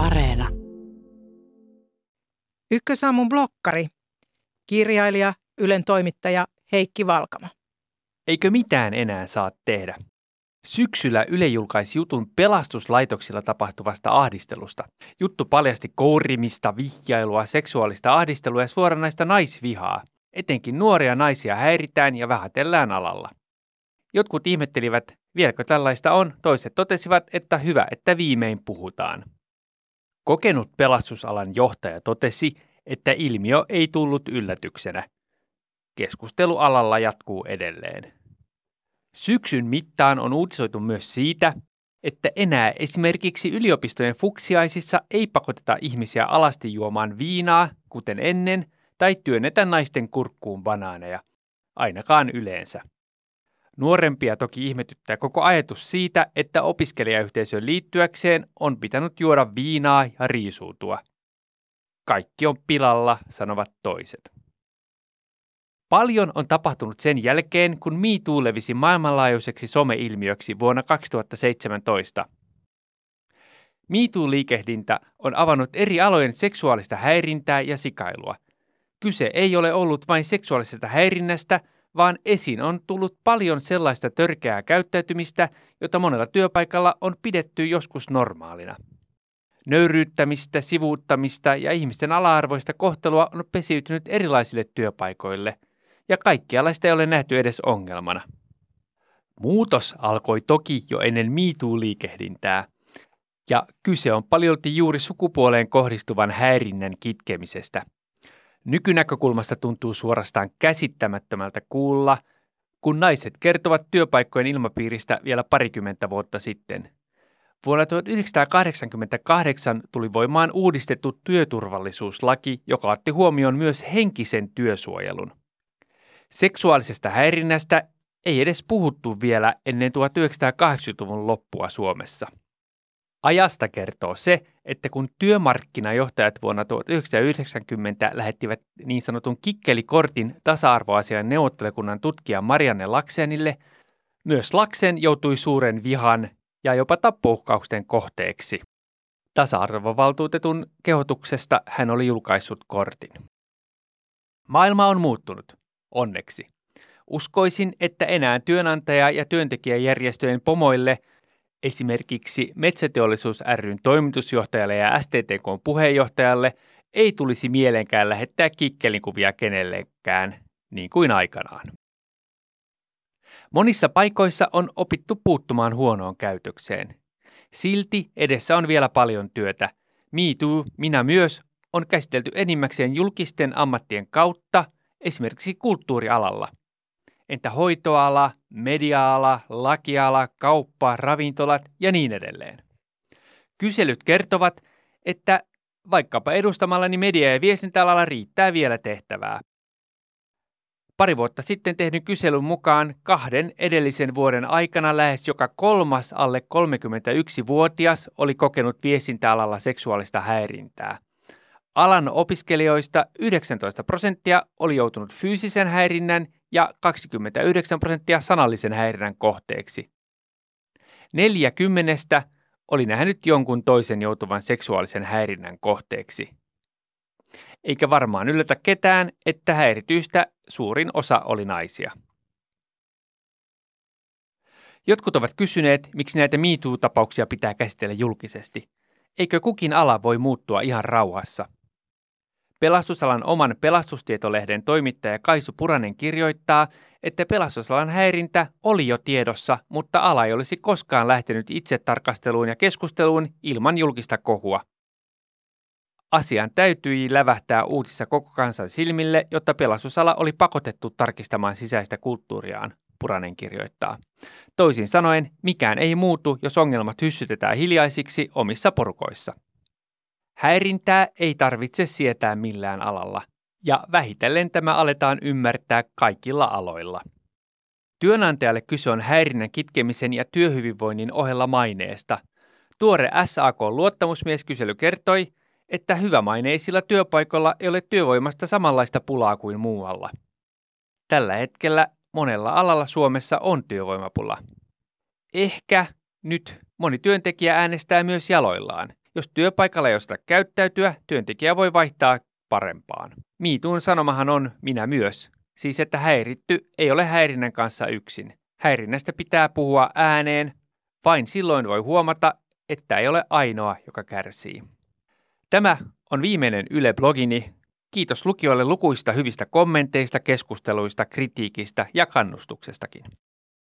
Areena. Ykkösaamun blokkari. Kirjailija, Ylen toimittaja Heikki Valkama. Eikö mitään enää saa tehdä? Syksyllä Yle julkaisi jutun pelastuslaitoksilla tapahtuvasta ahdistelusta. Juttu paljasti kourimista, vihjailua, seksuaalista ahdistelua ja suoranaista naisvihaa. Etenkin nuoria naisia häiritään ja vähätellään alalla. Jotkut ihmettelivät, vieläkö tällaista on, toiset totesivat, että hyvä, että viimein puhutaan. Kokenut pelastusalan johtaja totesi, että ilmiö ei tullut yllätyksenä. Keskustelu alalla jatkuu edelleen. Syksyn mittaan on uutisoitu myös siitä, että enää esimerkiksi yliopistojen fuksiaisissa ei pakoteta ihmisiä alasti juomaan viinaa, kuten ennen, tai työnnetä naisten kurkkuun banaaneja, ainakaan yleensä. Nuorempia toki ihmetyttää koko ajatus siitä, että opiskelijayhteisöön liittyäkseen on pitänyt juoda viinaa ja riisuutua. Kaikki on pilalla, sanovat toiset. Paljon on tapahtunut sen jälkeen, kun MeToo levisi maailmanlaajuiseksi someilmiöksi vuonna 2017. MeToo-liikehdintä on avannut eri alojen seksuaalista häirintää ja sikailua. Kyse ei ole ollut vain seksuaalisesta häirinnästä, vaan esiin on tullut paljon sellaista törkeää käyttäytymistä, jota monella työpaikalla on pidetty joskus normaalina. Nöyryyttämistä, sivuuttamista ja ihmisten ala-arvoista kohtelua on pesiytynyt erilaisille työpaikoille – ja kaikkialaista ei ole nähty edes ongelmana. Muutos alkoi toki jo ennen MeToo-liikehdintää, ja kyse on paljolti juuri sukupuoleen kohdistuvan häirinnän kitkemisestä. Nykynäkökulmasta tuntuu suorastaan käsittämättömältä kuulla, kun naiset kertovat työpaikkojen ilmapiiristä vielä parikymmentä vuotta sitten. Vuonna 1988 tuli voimaan uudistettu työturvallisuuslaki, joka otti huomioon myös henkisen työsuojelun. Seksuaalisesta häirinnästä ei edes puhuttu vielä ennen 1980-luvun loppua Suomessa. Ajasta kertoo se, että kun työmarkkinajohtajat vuonna 1990 lähettivät niin sanotun kikkelikortin tasa-arvoasian neuvottelukunnan tutkija Marianne Laksenille, myös Laksen joutui suuren vihan ja jopa tappouhkausten kohteeksi. Tasa-arvovaltuutetun kehotuksesta hän oli julkaissut kortin. Maailma on muuttunut. Onneksi. Uskoisin, että enää työnantaja- ja työntekijäjärjestöjen pomoille, esimerkiksi Metsäteollisuus ryn toimitusjohtajalle ja STTK puheenjohtajalle, ei tulisi mielenkään lähettää kikkelinkuvia kenellekään, niin kuin aikanaan. Monissa paikoissa on opittu puuttumaan huonoon käytökseen. Silti edessä on vielä paljon työtä. Me too, minä myös, on käsitelty enimmäkseen julkisten ammattien kautta – esimerkiksi kulttuurialalla. Entä hoitoala, mediaala, lakiala, kauppa, ravintolat ja niin edelleen? Kyselyt kertovat, että vaikkapa edustamallani media- ja viestintäalalla riittää vielä tehtävää. Pari vuotta sitten tehdyn kyselyn mukaan kahden edellisen vuoden aikana lähes joka kolmas alle 31-vuotias oli kokenut viestintäalalla seksuaalista häirintää – Alan opiskelijoista 19 prosenttia oli joutunut fyysisen häirinnän ja 29 prosenttia sanallisen häirinnän kohteeksi. Neljä kymmenestä oli nähnyt jonkun toisen joutuvan seksuaalisen häirinnän kohteeksi. Eikä varmaan yllätä ketään, että häirityistä suurin osa oli naisia. Jotkut ovat kysyneet, miksi näitä MeToo-tapauksia pitää käsitellä julkisesti. Eikö kukin ala voi muuttua ihan rauhassa – Pelastusalan oman pelastustietolehden toimittaja Kaisu Puranen kirjoittaa, että pelastusalan häirintä oli jo tiedossa, mutta ala ei olisi koskaan lähtenyt itse tarkasteluun ja keskusteluun ilman julkista kohua. Asian täytyi lävähtää uutissa koko kansan silmille, jotta pelastusala oli pakotettu tarkistamaan sisäistä kulttuuriaan, Puranen kirjoittaa. Toisin sanoen, mikään ei muutu, jos ongelmat hyssytetään hiljaisiksi omissa porukoissa. Häirintää ei tarvitse sietää millään alalla, ja vähitellen tämä aletaan ymmärtää kaikilla aloilla. Työnantajalle kyse on häirinnän kitkemisen ja työhyvinvoinnin ohella maineesta. Tuore SAK-luottamusmieskysely kertoi, että hyvämaineisilla työpaikoilla ei ole työvoimasta samanlaista pulaa kuin muualla. Tällä hetkellä monella alalla Suomessa on työvoimapula. Ehkä nyt moni työntekijä äänestää myös jaloillaan Jos työpaikalla ei osata käyttäytyä, työntekijä voi vaihtaa parempaan. Miituun sanomahan on minä myös. Siis että häiritty ei ole häirinnän kanssa yksin. Häirinnästä pitää puhua ääneen. Vain silloin voi huomata, että ei ole ainoa, joka kärsii. Tämä on viimeinen Yle-blogini. Kiitos lukijoille lukuista hyvistä kommenteista, keskusteluista, kritiikistä ja kannustuksestakin.